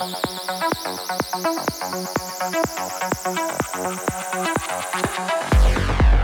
Thank you.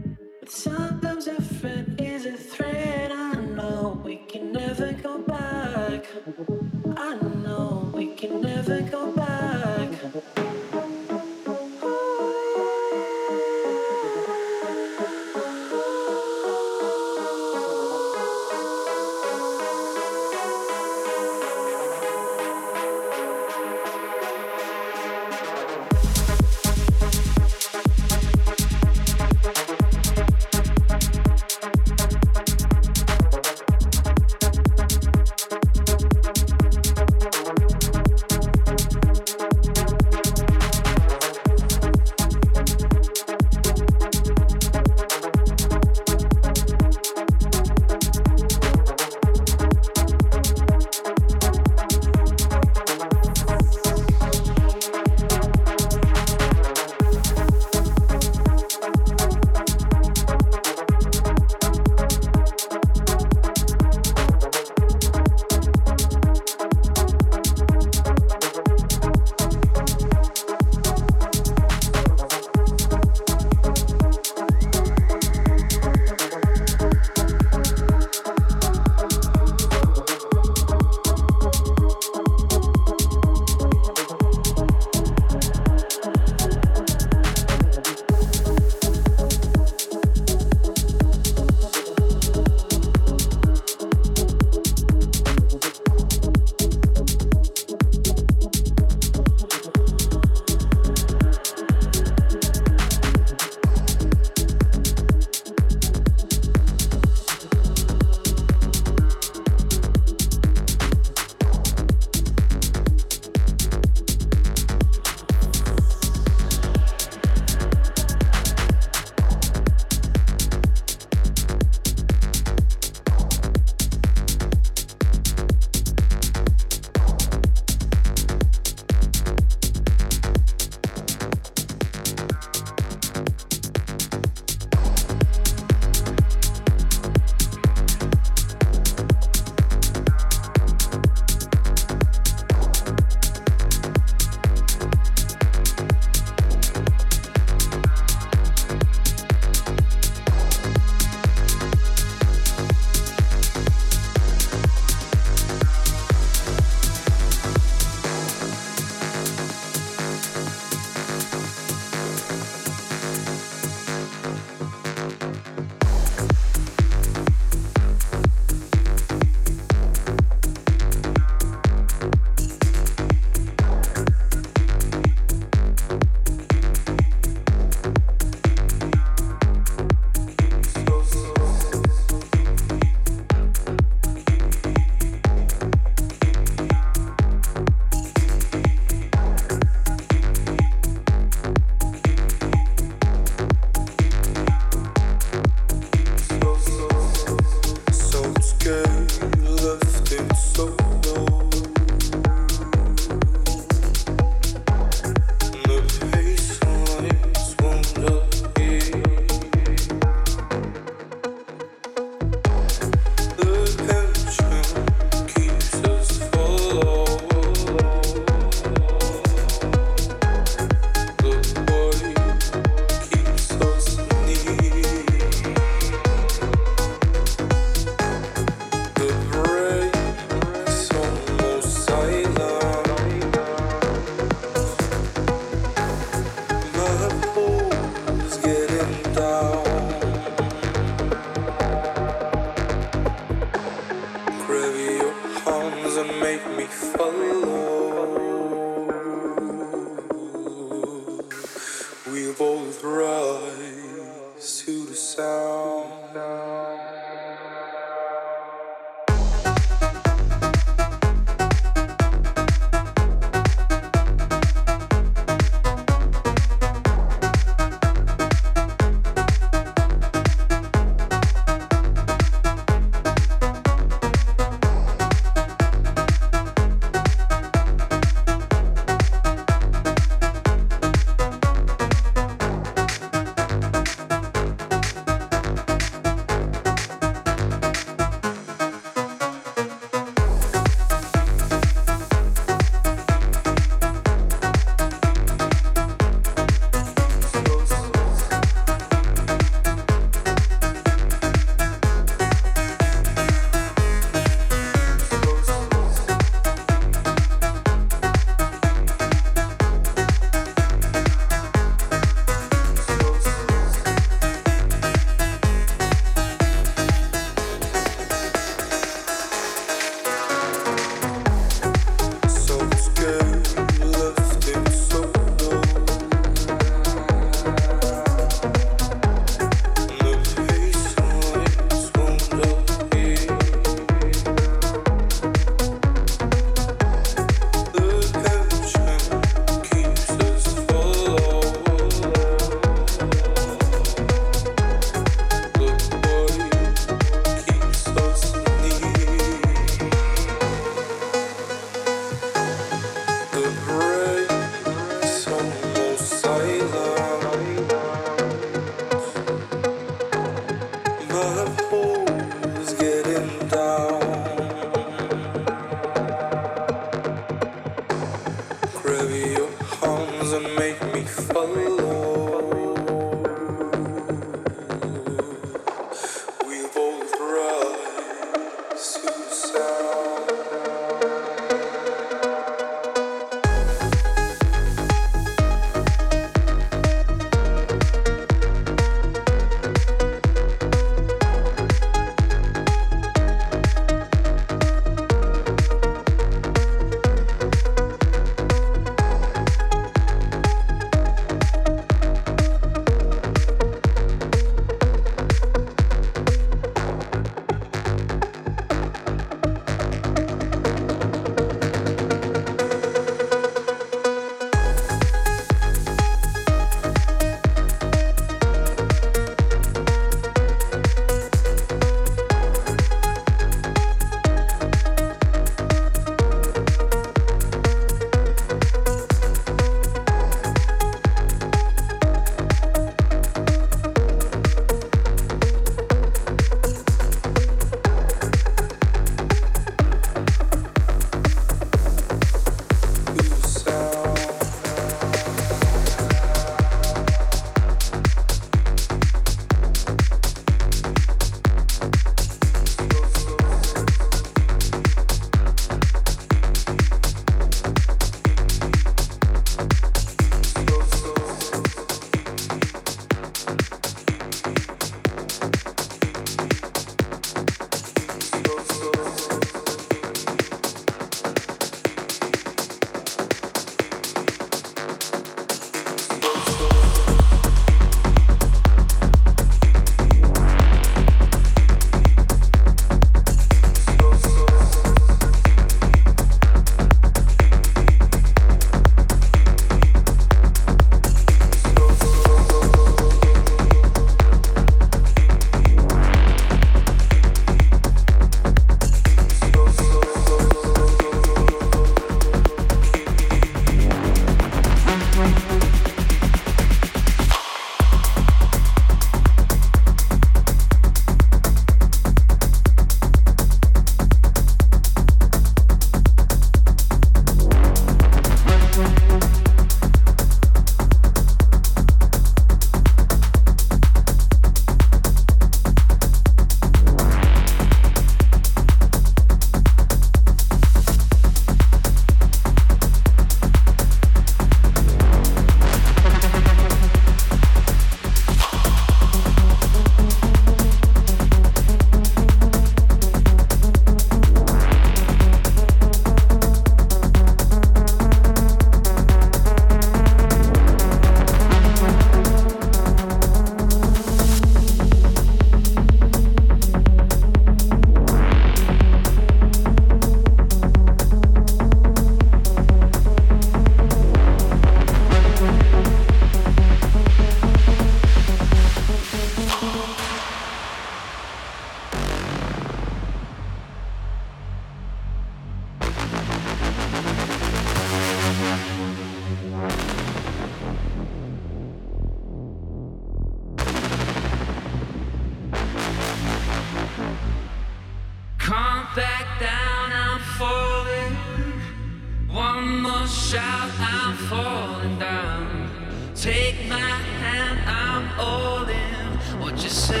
Take my hand, I'm all in. What you say?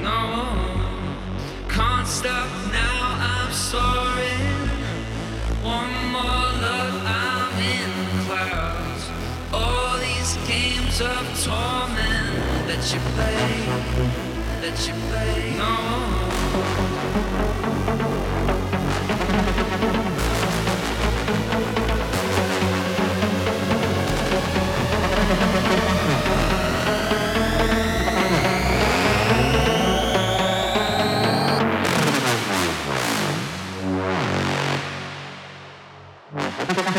No, can't stop now. I'm soaring. One more love, I'm in clouds. All these games of torment that you play, that you play. No.